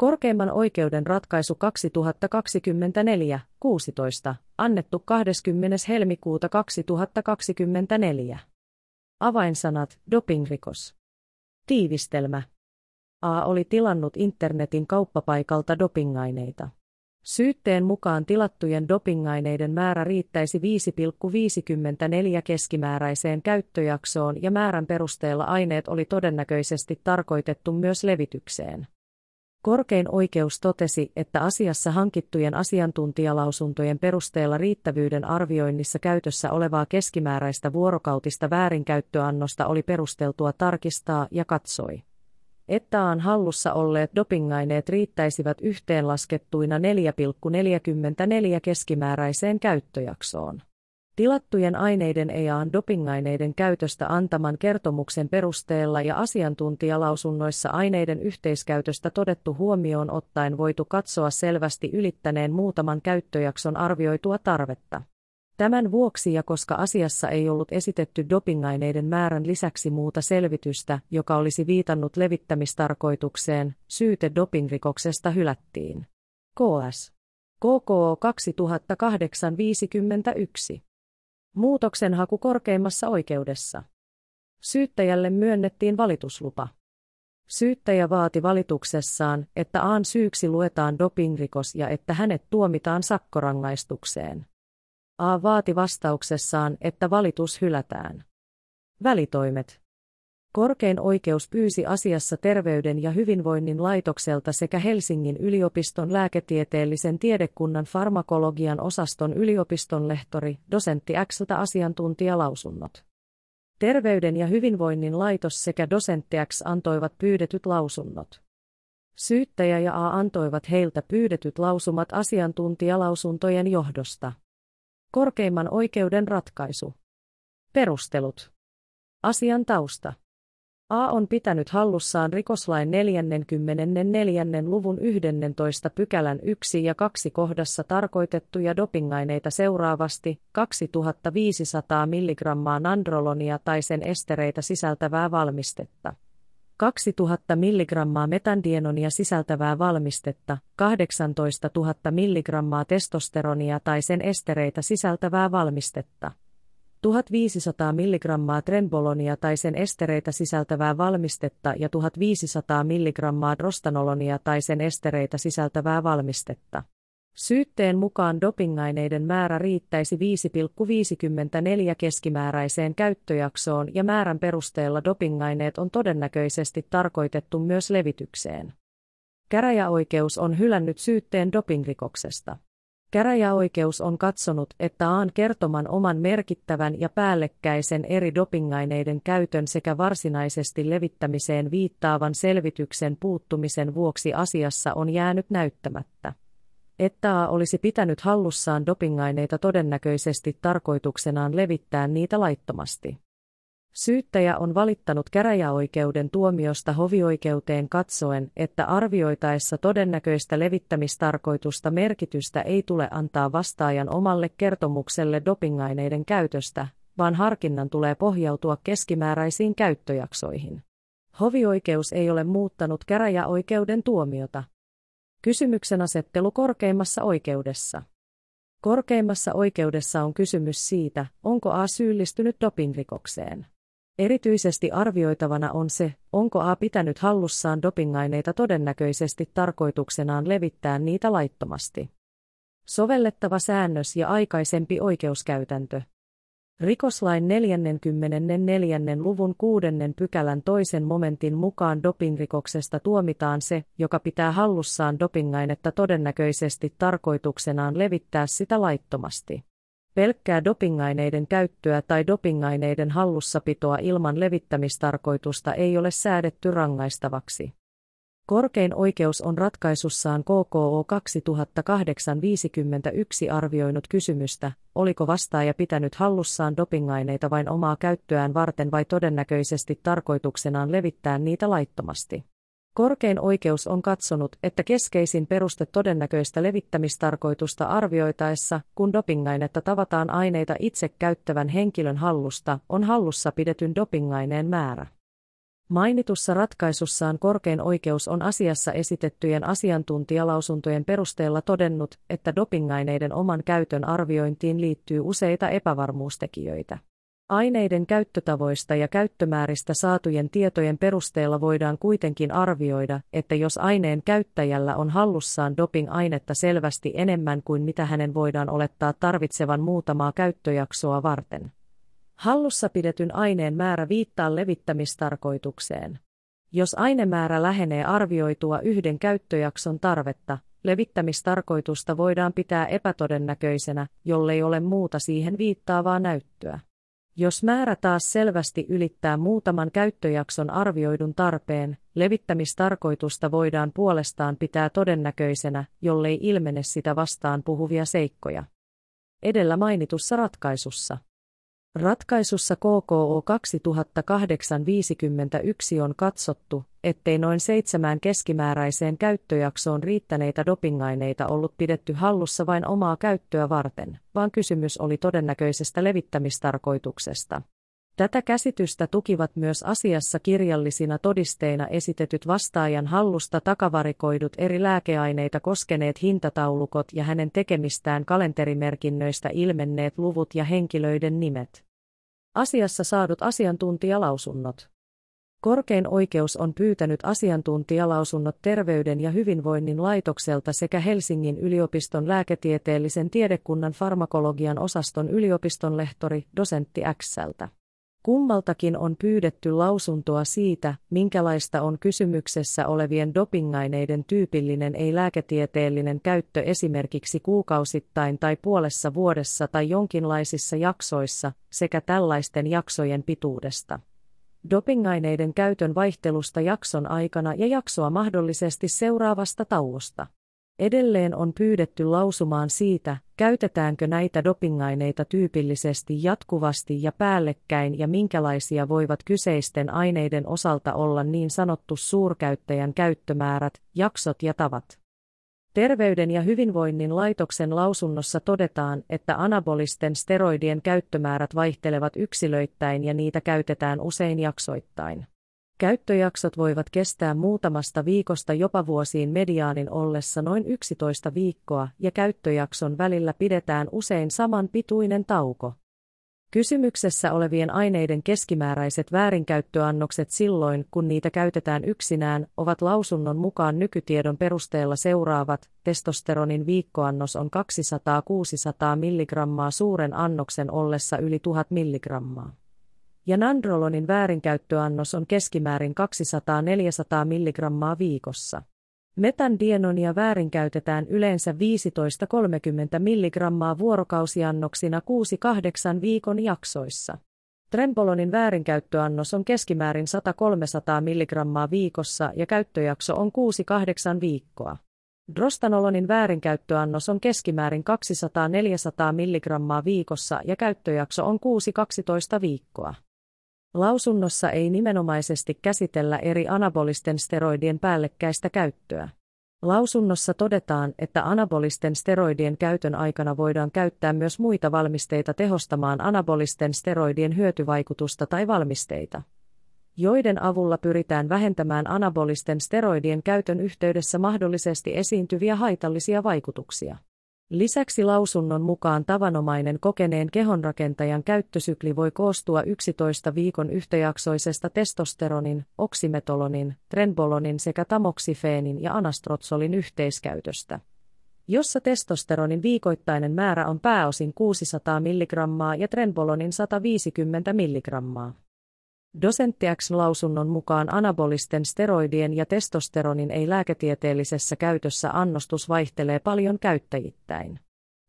Korkeimman oikeuden ratkaisu 2024-16, annettu 20. helmikuuta 2024. Avainsanat, dopingrikos. Tiivistelmä. A oli tilannut internetin kauppapaikalta dopingaineita. Syytteen mukaan tilattujen dopingaineiden määrä riittäisi 5,54 keskimääräiseen käyttöjaksoon ja määrän perusteella aineet oli todennäköisesti tarkoitettu myös levitykseen. Korkein oikeus totesi, että asiassa hankittujen asiantuntijalausuntojen perusteella riittävyyden arvioinnissa käytössä olevaa keskimääräistä vuorokautista väärinkäyttöannosta oli perusteltua tarkistaa ja katsoi että aan hallussa olleet dopingaineet riittäisivät yhteenlaskettuina 4,44 keskimääräiseen käyttöjaksoon. Tilattujen aineiden EAN dopingaineiden käytöstä antaman kertomuksen perusteella ja asiantuntijalausunnoissa aineiden yhteiskäytöstä todettu huomioon ottaen voitu katsoa selvästi ylittäneen muutaman käyttöjakson arvioitua tarvetta. Tämän vuoksi ja koska asiassa ei ollut esitetty dopingaineiden määrän lisäksi muuta selvitystä, joka olisi viitannut levittämistarkoitukseen, syyte dopingrikoksesta hylättiin. KS. KKO 2008-51. Muutoksenhaku korkeimmassa oikeudessa. Syyttäjälle myönnettiin valituslupa. Syyttäjä vaati valituksessaan, että Aan syyksi luetaan dopingrikos ja että hänet tuomitaan sakkorangaistukseen. A vaati vastauksessaan, että valitus hylätään. Välitoimet. Korkein oikeus pyysi asiassa Terveyden ja hyvinvoinnin laitokselta sekä Helsingin yliopiston lääketieteellisen tiedekunnan farmakologian osaston yliopiston lehtori, dosentti Xltä asiantuntijalausunnot. Terveyden ja hyvinvoinnin laitos sekä dosentti X antoivat pyydetyt lausunnot. Syyttäjä ja A antoivat heiltä pyydetyt lausumat asiantuntijalausuntojen johdosta. Korkeimman oikeuden ratkaisu. Perustelut. Asian tausta. A on pitänyt hallussaan rikoslain 44. luvun 11 pykälän 1 ja 2 kohdassa tarkoitettuja dopingaineita seuraavasti 2500 mg nandrolonia tai sen estereitä sisältävää valmistetta. 2000 mg metandienonia sisältävää valmistetta, 18 000 mg testosteronia tai sen estereitä sisältävää valmistetta. 1500 mg trenbolonia tai sen estereitä sisältävää valmistetta ja 1500 mg drostanolonia tai sen estereitä sisältävää valmistetta. Syytteen mukaan dopingaineiden määrä riittäisi 5,54 keskimääräiseen käyttöjaksoon ja määrän perusteella dopingaineet on todennäköisesti tarkoitettu myös levitykseen. Käräjäoikeus on hylännyt syytteen dopingrikoksesta. Käräjäoikeus on katsonut, että Aan kertoman oman merkittävän ja päällekkäisen eri dopingaineiden käytön sekä varsinaisesti levittämiseen viittaavan selvityksen puuttumisen vuoksi asiassa on jäänyt näyttämättä että A olisi pitänyt hallussaan dopingaineita todennäköisesti tarkoituksenaan levittää niitä laittomasti. Syyttäjä on valittanut käräjäoikeuden tuomiosta hovioikeuteen katsoen, että arvioitaessa todennäköistä levittämistarkoitusta merkitystä ei tule antaa vastaajan omalle kertomukselle dopingaineiden käytöstä, vaan harkinnan tulee pohjautua keskimääräisiin käyttöjaksoihin. Hovioikeus ei ole muuttanut käräjäoikeuden tuomiota. Kysymyksen asettelu korkeimmassa oikeudessa. Korkeimmassa oikeudessa on kysymys siitä, onko A syyllistynyt dopingrikokseen. Erityisesti arvioitavana on se, onko A pitänyt hallussaan dopingaineita todennäköisesti tarkoituksenaan levittää niitä laittomasti. Sovellettava säännös ja aikaisempi oikeuskäytäntö. Rikoslain 44. luvun kuudennen pykälän toisen momentin mukaan dopingrikoksesta tuomitaan se, joka pitää hallussaan dopingainetta todennäköisesti tarkoituksenaan levittää sitä laittomasti. Pelkkää dopingaineiden käyttöä tai dopingaineiden hallussapitoa ilman levittämistarkoitusta ei ole säädetty rangaistavaksi. Korkein oikeus on ratkaisussaan KKO 2008-51 arvioinut kysymystä, oliko vastaaja pitänyt hallussaan dopingaineita vain omaa käyttöään varten vai todennäköisesti tarkoituksenaan levittää niitä laittomasti. Korkein oikeus on katsonut, että keskeisin peruste todennäköistä levittämistarkoitusta arvioitaessa, kun dopingainetta tavataan aineita itse käyttävän henkilön hallusta, on hallussa pidetyn dopingaineen määrä. Mainitussa ratkaisussaan korkein oikeus on asiassa esitettyjen asiantuntijalausuntojen perusteella todennut, että dopingaineiden oman käytön arviointiin liittyy useita epävarmuustekijöitä. Aineiden käyttötavoista ja käyttömääristä saatujen tietojen perusteella voidaan kuitenkin arvioida, että jos aineen käyttäjällä on hallussaan doping-ainetta selvästi enemmän kuin mitä hänen voidaan olettaa tarvitsevan muutamaa käyttöjaksoa varten. Hallussa pidetyn aineen määrä viittaa levittämistarkoitukseen. Jos ainemäärä lähenee arvioitua yhden käyttöjakson tarvetta, levittämistarkoitusta voidaan pitää epätodennäköisenä, jollei ole muuta siihen viittaavaa näyttöä. Jos määrä taas selvästi ylittää muutaman käyttöjakson arvioidun tarpeen, levittämistarkoitusta voidaan puolestaan pitää todennäköisenä, jollei ilmene sitä vastaan puhuvia seikkoja. Edellä mainitussa ratkaisussa Ratkaisussa KKO 2008-51 on katsottu, ettei noin seitsemään keskimääräiseen käyttöjaksoon riittäneitä dopingaineita ollut pidetty hallussa vain omaa käyttöä varten, vaan kysymys oli todennäköisestä levittämistarkoituksesta. Tätä käsitystä tukivat myös asiassa kirjallisina todisteina esitetyt vastaajan hallusta takavarikoidut eri lääkeaineita koskeneet hintataulukot ja hänen tekemistään kalenterimerkinnöistä ilmenneet luvut ja henkilöiden nimet. Asiassa saadut asiantuntijalausunnot. Korkein oikeus on pyytänyt asiantuntijalausunnot Terveyden ja hyvinvoinnin laitokselta sekä Helsingin yliopiston lääketieteellisen tiedekunnan farmakologian osaston yliopistonlehtori dosentti Xltä. Kummaltakin on pyydetty lausuntoa siitä, minkälaista on kysymyksessä olevien dopingaineiden tyypillinen ei-lääketieteellinen käyttö esimerkiksi kuukausittain tai puolessa vuodessa tai jonkinlaisissa jaksoissa, sekä tällaisten jaksojen pituudesta. Dopingaineiden käytön vaihtelusta jakson aikana ja jaksoa mahdollisesti seuraavasta tauosta. Edelleen on pyydetty lausumaan siitä, käytetäänkö näitä dopingaineita tyypillisesti jatkuvasti ja päällekkäin ja minkälaisia voivat kyseisten aineiden osalta olla niin sanottu suurkäyttäjän käyttömäärät, jaksot ja tavat. Terveyden ja hyvinvoinnin laitoksen lausunnossa todetaan, että anabolisten steroidien käyttömäärät vaihtelevat yksilöittäin ja niitä käytetään usein jaksoittain. Käyttöjaksot voivat kestää muutamasta viikosta jopa vuosiin mediaanin ollessa noin 11 viikkoa ja käyttöjakson välillä pidetään usein saman pituinen tauko. Kysymyksessä olevien aineiden keskimääräiset väärinkäyttöannokset silloin, kun niitä käytetään yksinään, ovat lausunnon mukaan nykytiedon perusteella seuraavat. Testosteronin viikkoannos on 200-600 mg suuren annoksen ollessa yli 1000 mg ja nandrolonin väärinkäyttöannos on keskimäärin 200-400 mg viikossa. Metandienonia väärinkäytetään yleensä 15-30 mg vuorokausiannoksina 6-8 viikon jaksoissa. Trembolonin väärinkäyttöannos on keskimäärin 100-300 mg viikossa ja käyttöjakso on 6-8 viikkoa. Drostanolonin väärinkäyttöannos on keskimäärin 200-400 mg viikossa ja käyttöjakso on 6-12 viikkoa. Lausunnossa ei nimenomaisesti käsitellä eri anabolisten steroidien päällekkäistä käyttöä. Lausunnossa todetaan, että anabolisten steroidien käytön aikana voidaan käyttää myös muita valmisteita tehostamaan anabolisten steroidien hyötyvaikutusta tai valmisteita, joiden avulla pyritään vähentämään anabolisten steroidien käytön yhteydessä mahdollisesti esiintyviä haitallisia vaikutuksia. Lisäksi lausunnon mukaan tavanomainen kokeneen kehonrakentajan käyttösykli voi koostua 11 viikon yhtäjaksoisesta testosteronin, oksimetolonin, trenbolonin sekä tamoksifeenin ja anastrotsolin yhteiskäytöstä jossa testosteronin viikoittainen määrä on pääosin 600 mg ja trenbolonin 150 mg. Dosentti X-lausunnon mukaan anabolisten steroidien ja testosteronin ei-lääketieteellisessä käytössä annostus vaihtelee paljon käyttäjittäin.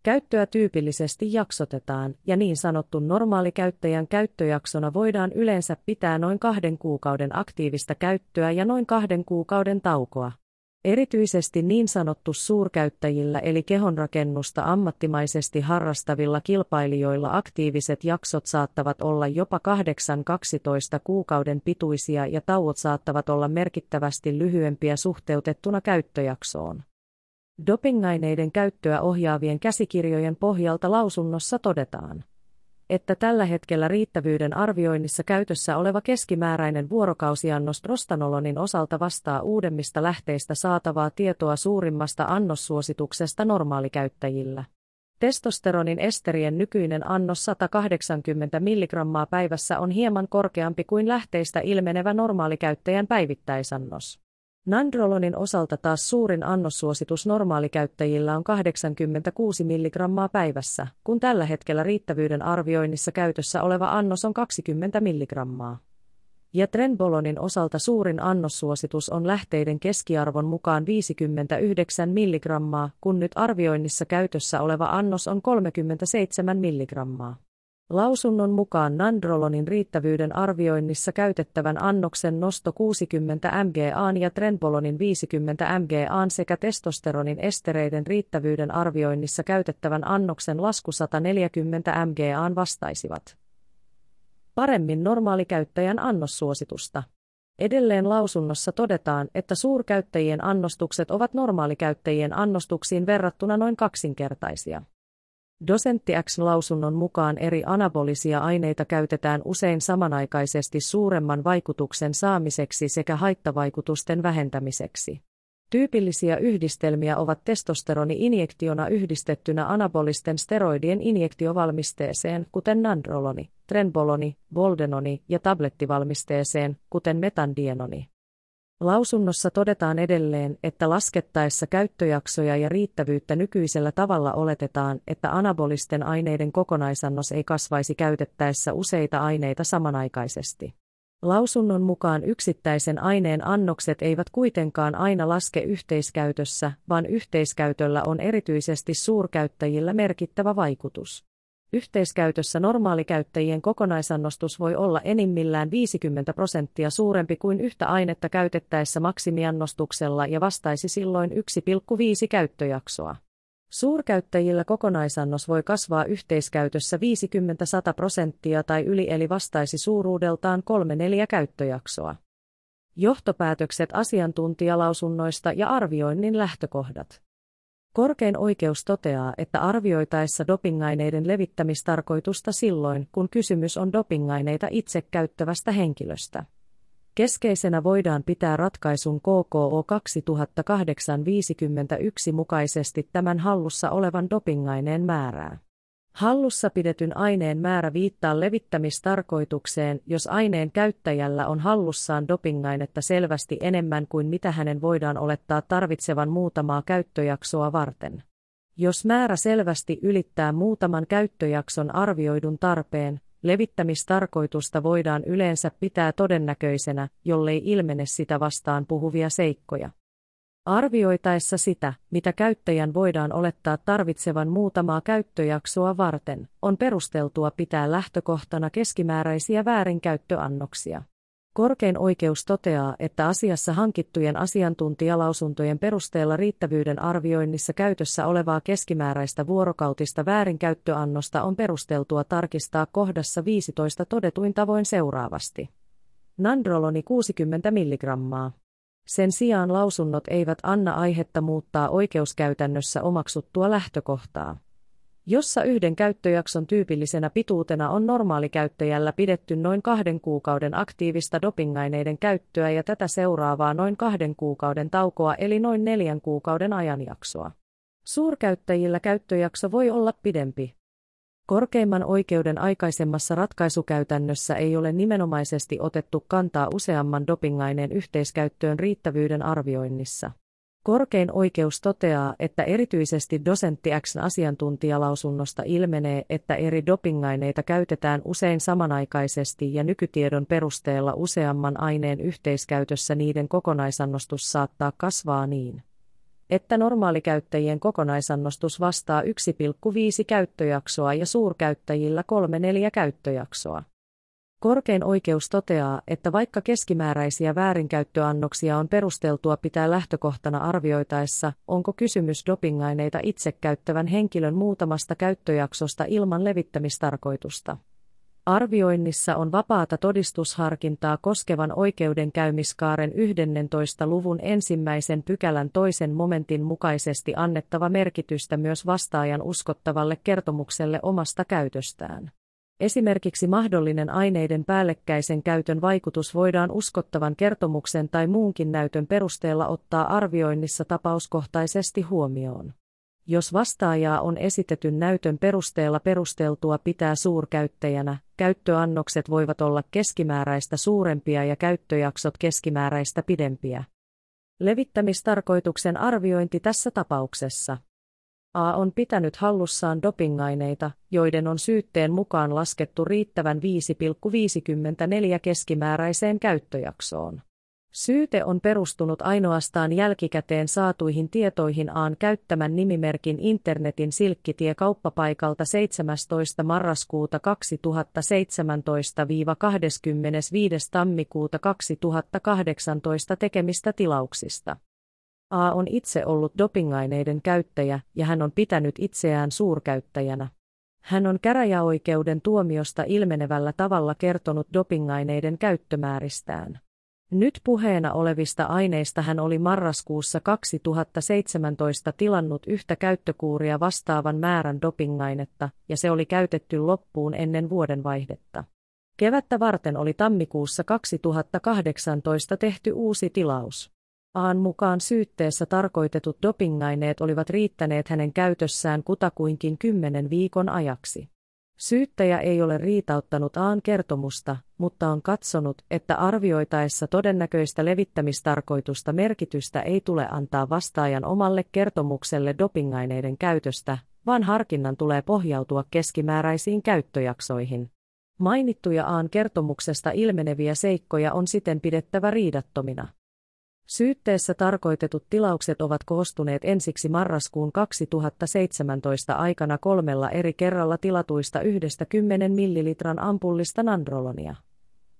Käyttöä tyypillisesti jaksotetaan, ja niin sanottu normaalikäyttäjän käyttöjaksona voidaan yleensä pitää noin kahden kuukauden aktiivista käyttöä ja noin kahden kuukauden taukoa. Erityisesti niin sanottu suurkäyttäjillä eli kehonrakennusta ammattimaisesti harrastavilla kilpailijoilla aktiiviset jaksot saattavat olla jopa 8-12 kuukauden pituisia ja tauot saattavat olla merkittävästi lyhyempiä suhteutettuna käyttöjaksoon. Dopingaineiden käyttöä ohjaavien käsikirjojen pohjalta lausunnossa todetaan että tällä hetkellä riittävyyden arvioinnissa käytössä oleva keskimääräinen vuorokausiannos prostanolonin osalta vastaa uudemmista lähteistä saatavaa tietoa suurimmasta annossuosituksesta normaalikäyttäjillä. Testosteronin esterien nykyinen annos 180 mg päivässä on hieman korkeampi kuin lähteistä ilmenevä normaalikäyttäjän päivittäisannos. Nandrolonin osalta taas suurin annossuositus normaalikäyttäjillä on 86 mg päivässä, kun tällä hetkellä riittävyyden arvioinnissa käytössä oleva annos on 20 mg. Ja Trenbolonin osalta suurin annossuositus on lähteiden keskiarvon mukaan 59 mg, kun nyt arvioinnissa käytössä oleva annos on 37 mg. Lausunnon mukaan nandrolonin riittävyyden arvioinnissa käytettävän annoksen nosto 60 mga ja trenbolonin 50 mga sekä testosteronin estereiden riittävyyden arvioinnissa käytettävän annoksen lasku 140 mga vastaisivat paremmin normaalikäyttäjän annossuositusta. Edelleen lausunnossa todetaan, että suurkäyttäjien annostukset ovat normaalikäyttäjien annostuksiin verrattuna noin kaksinkertaisia. Dosentti X-lausunnon mukaan eri anabolisia aineita käytetään usein samanaikaisesti suuremman vaikutuksen saamiseksi sekä haittavaikutusten vähentämiseksi. Tyypillisiä yhdistelmiä ovat testosteroni-injektiona yhdistettynä anabolisten steroidien injektiovalmisteeseen, kuten nandroloni, trenboloni, boldenoni ja tablettivalmisteeseen, kuten metandienoni. Lausunnossa todetaan edelleen, että laskettaessa käyttöjaksoja ja riittävyyttä nykyisellä tavalla oletetaan, että anabolisten aineiden kokonaisannos ei kasvaisi käytettäessä useita aineita samanaikaisesti. Lausunnon mukaan yksittäisen aineen annokset eivät kuitenkaan aina laske yhteiskäytössä, vaan yhteiskäytöllä on erityisesti suurkäyttäjillä merkittävä vaikutus. Yhteiskäytössä normaalikäyttäjien kokonaisannostus voi olla enimmillään 50 prosenttia suurempi kuin yhtä ainetta käytettäessä maksimiannostuksella ja vastaisi silloin 1,5 käyttöjaksoa. Suurkäyttäjillä kokonaisannos voi kasvaa yhteiskäytössä 50-100 prosenttia tai yli eli vastaisi suuruudeltaan 3-4 käyttöjaksoa. Johtopäätökset asiantuntijalausunnoista ja arvioinnin lähtökohdat. Korkein oikeus toteaa, että arvioitaessa dopingaineiden levittämistarkoitusta silloin, kun kysymys on dopingaineita itse käyttävästä henkilöstä. Keskeisenä voidaan pitää ratkaisun KKO 2008-51 mukaisesti tämän hallussa olevan dopingaineen määrää. Hallussa pidetyn aineen määrä viittaa levittämistarkoitukseen, jos aineen käyttäjällä on hallussaan dopingainetta selvästi enemmän kuin mitä hänen voidaan olettaa tarvitsevan muutamaa käyttöjaksoa varten. Jos määrä selvästi ylittää muutaman käyttöjakson arvioidun tarpeen, levittämistarkoitusta voidaan yleensä pitää todennäköisenä, jollei ilmene sitä vastaan puhuvia seikkoja. Arvioitaessa sitä, mitä käyttäjän voidaan olettaa tarvitsevan muutamaa käyttöjaksoa varten, on perusteltua pitää lähtökohtana keskimääräisiä väärinkäyttöannoksia. Korkein oikeus toteaa, että asiassa hankittujen asiantuntijalausuntojen perusteella riittävyyden arvioinnissa käytössä olevaa keskimääräistä vuorokautista väärinkäyttöannosta on perusteltua tarkistaa kohdassa 15 todetuin tavoin seuraavasti. Nandroloni 60 mg. Sen sijaan lausunnot eivät anna aihetta muuttaa oikeuskäytännössä omaksuttua lähtökohtaa jossa yhden käyttöjakson tyypillisenä pituutena on normaalikäyttäjällä pidetty noin kahden kuukauden aktiivista dopingaineiden käyttöä ja tätä seuraavaa noin kahden kuukauden taukoa eli noin neljän kuukauden ajanjaksoa. Suurkäyttäjillä käyttöjakso voi olla pidempi. Korkeimman oikeuden aikaisemmassa ratkaisukäytännössä ei ole nimenomaisesti otettu kantaa useamman dopingaineen yhteiskäyttöön riittävyyden arvioinnissa. Korkein oikeus toteaa, että erityisesti dosentti X asiantuntijalausunnosta ilmenee, että eri dopingaineita käytetään usein samanaikaisesti ja nykytiedon perusteella useamman aineen yhteiskäytössä niiden kokonaisannostus saattaa kasvaa niin, että normaalikäyttäjien kokonaisannostus vastaa 1,5 käyttöjaksoa ja suurkäyttäjillä 3-4 käyttöjaksoa. Korkein oikeus toteaa, että vaikka keskimääräisiä väärinkäyttöannoksia on perusteltua pitää lähtökohtana arvioitaessa, onko kysymys dopingaineita itse käyttävän henkilön muutamasta käyttöjaksosta ilman levittämistarkoitusta. Arvioinnissa on vapaata todistusharkintaa koskevan oikeudenkäymiskaaren 11. luvun ensimmäisen pykälän toisen momentin mukaisesti annettava merkitystä myös vastaajan uskottavalle kertomukselle omasta käytöstään. Esimerkiksi mahdollinen aineiden päällekkäisen käytön vaikutus voidaan uskottavan kertomuksen tai muunkin näytön perusteella ottaa arvioinnissa tapauskohtaisesti huomioon. Jos vastaajaa on esitetyn näytön perusteella perusteltua pitää suurkäyttäjänä, käyttöannokset voivat olla keskimääräistä suurempia ja käyttöjaksot keskimääräistä pidempiä. Levittämistarkoituksen arviointi tässä tapauksessa. A on pitänyt hallussaan dopingaineita, joiden on syytteen mukaan laskettu riittävän 5,54 keskimääräiseen käyttöjaksoon. Syyte on perustunut ainoastaan jälkikäteen saatuihin tietoihin Aan käyttämän nimimerkin internetin silkkitie kauppapaikalta 17. marraskuuta 2017-25. tammikuuta 2018 tekemistä tilauksista. A on itse ollut dopingaineiden käyttäjä ja hän on pitänyt itseään suurkäyttäjänä. Hän on käräjäoikeuden tuomiosta ilmenevällä tavalla kertonut dopingaineiden käyttömääristään. Nyt puheena olevista aineista hän oli marraskuussa 2017 tilannut yhtä käyttökuuria vastaavan määrän dopingainetta, ja se oli käytetty loppuun ennen vuodenvaihdetta. Kevättä varten oli tammikuussa 2018 tehty uusi tilaus. Aan mukaan syytteessä tarkoitetut dopingaineet olivat riittäneet hänen käytössään kutakuinkin kymmenen viikon ajaksi. Syyttäjä ei ole riitauttanut Aan kertomusta, mutta on katsonut, että arvioitaessa todennäköistä levittämistarkoitusta merkitystä ei tule antaa vastaajan omalle kertomukselle dopingaineiden käytöstä, vaan harkinnan tulee pohjautua keskimääräisiin käyttöjaksoihin. Mainittuja Aan kertomuksesta ilmeneviä seikkoja on siten pidettävä riidattomina. Syytteessä tarkoitetut tilaukset ovat koostuneet ensiksi marraskuun 2017 aikana kolmella eri kerralla tilatuista yhdestä 10 millilitran ampullista nandrolonia.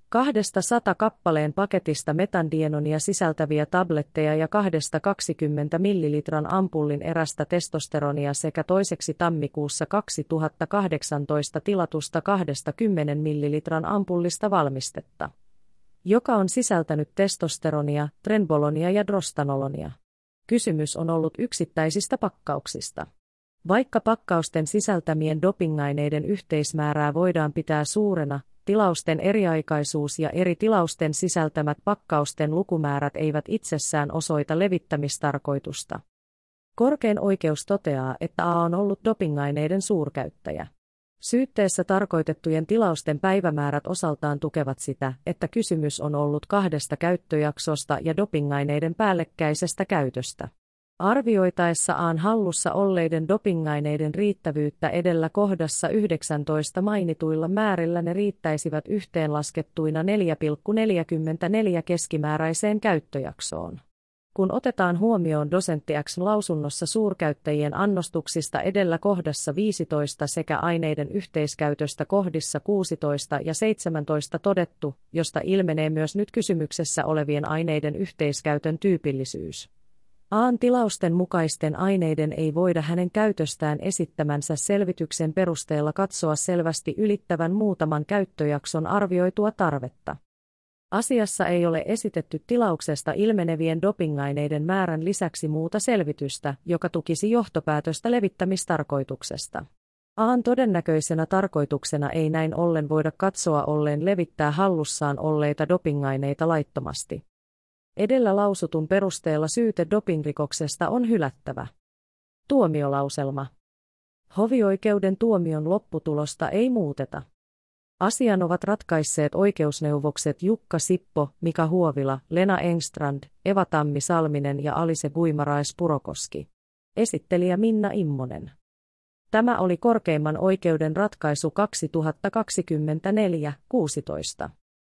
Kahdesta sata kappaleen paketista metandienonia sisältäviä tabletteja ja kahdesta 20 millilitran ampullin erästä testosteronia sekä toiseksi tammikuussa 2018 tilatusta 20 millilitran ampullista valmistetta joka on sisältänyt testosteronia, trenbolonia ja drostanolonia. Kysymys on ollut yksittäisistä pakkauksista. Vaikka pakkausten sisältämien dopingaineiden yhteismäärää voidaan pitää suurena, tilausten eriaikaisuus ja eri tilausten sisältämät pakkausten lukumäärät eivät itsessään osoita levittämistarkoitusta. Korkein oikeus toteaa, että A on ollut dopingaineiden suurkäyttäjä. Syytteessä tarkoitettujen tilausten päivämäärät osaltaan tukevat sitä, että kysymys on ollut kahdesta käyttöjaksosta ja dopingaineiden päällekkäisestä käytöstä. Arvioitaessa aan hallussa olleiden dopingaineiden riittävyyttä edellä kohdassa 19 mainituilla määrillä ne riittäisivät yhteenlaskettuina 4,44 keskimääräiseen käyttöjaksoon. Kun otetaan huomioon dosentti X lausunnossa suurkäyttäjien annostuksista edellä kohdassa 15 sekä aineiden yhteiskäytöstä kohdissa 16 ja 17 todettu, josta ilmenee myös nyt kysymyksessä olevien aineiden yhteiskäytön tyypillisyys. Aan tilausten mukaisten aineiden ei voida hänen käytöstään esittämänsä selvityksen perusteella katsoa selvästi ylittävän muutaman käyttöjakson arvioitua tarvetta. Asiassa ei ole esitetty tilauksesta ilmenevien dopingaineiden määrän lisäksi muuta selvitystä, joka tukisi johtopäätöstä levittämistarkoituksesta. Aan todennäköisenä tarkoituksena ei näin ollen voida katsoa olleen levittää hallussaan olleita dopingaineita laittomasti. Edellä lausutun perusteella syyte dopingrikoksesta on hylättävä. Tuomiolauselma. Hovioikeuden tuomion lopputulosta ei muuteta. Asian ovat ratkaisseet oikeusneuvokset Jukka Sippo, Mika Huovila, Lena Engstrand, Eva Tammi Salminen ja Alise Guimarais Purokoski. Esittelijä Minna Immonen. Tämä oli korkeimman oikeuden ratkaisu 2024-16.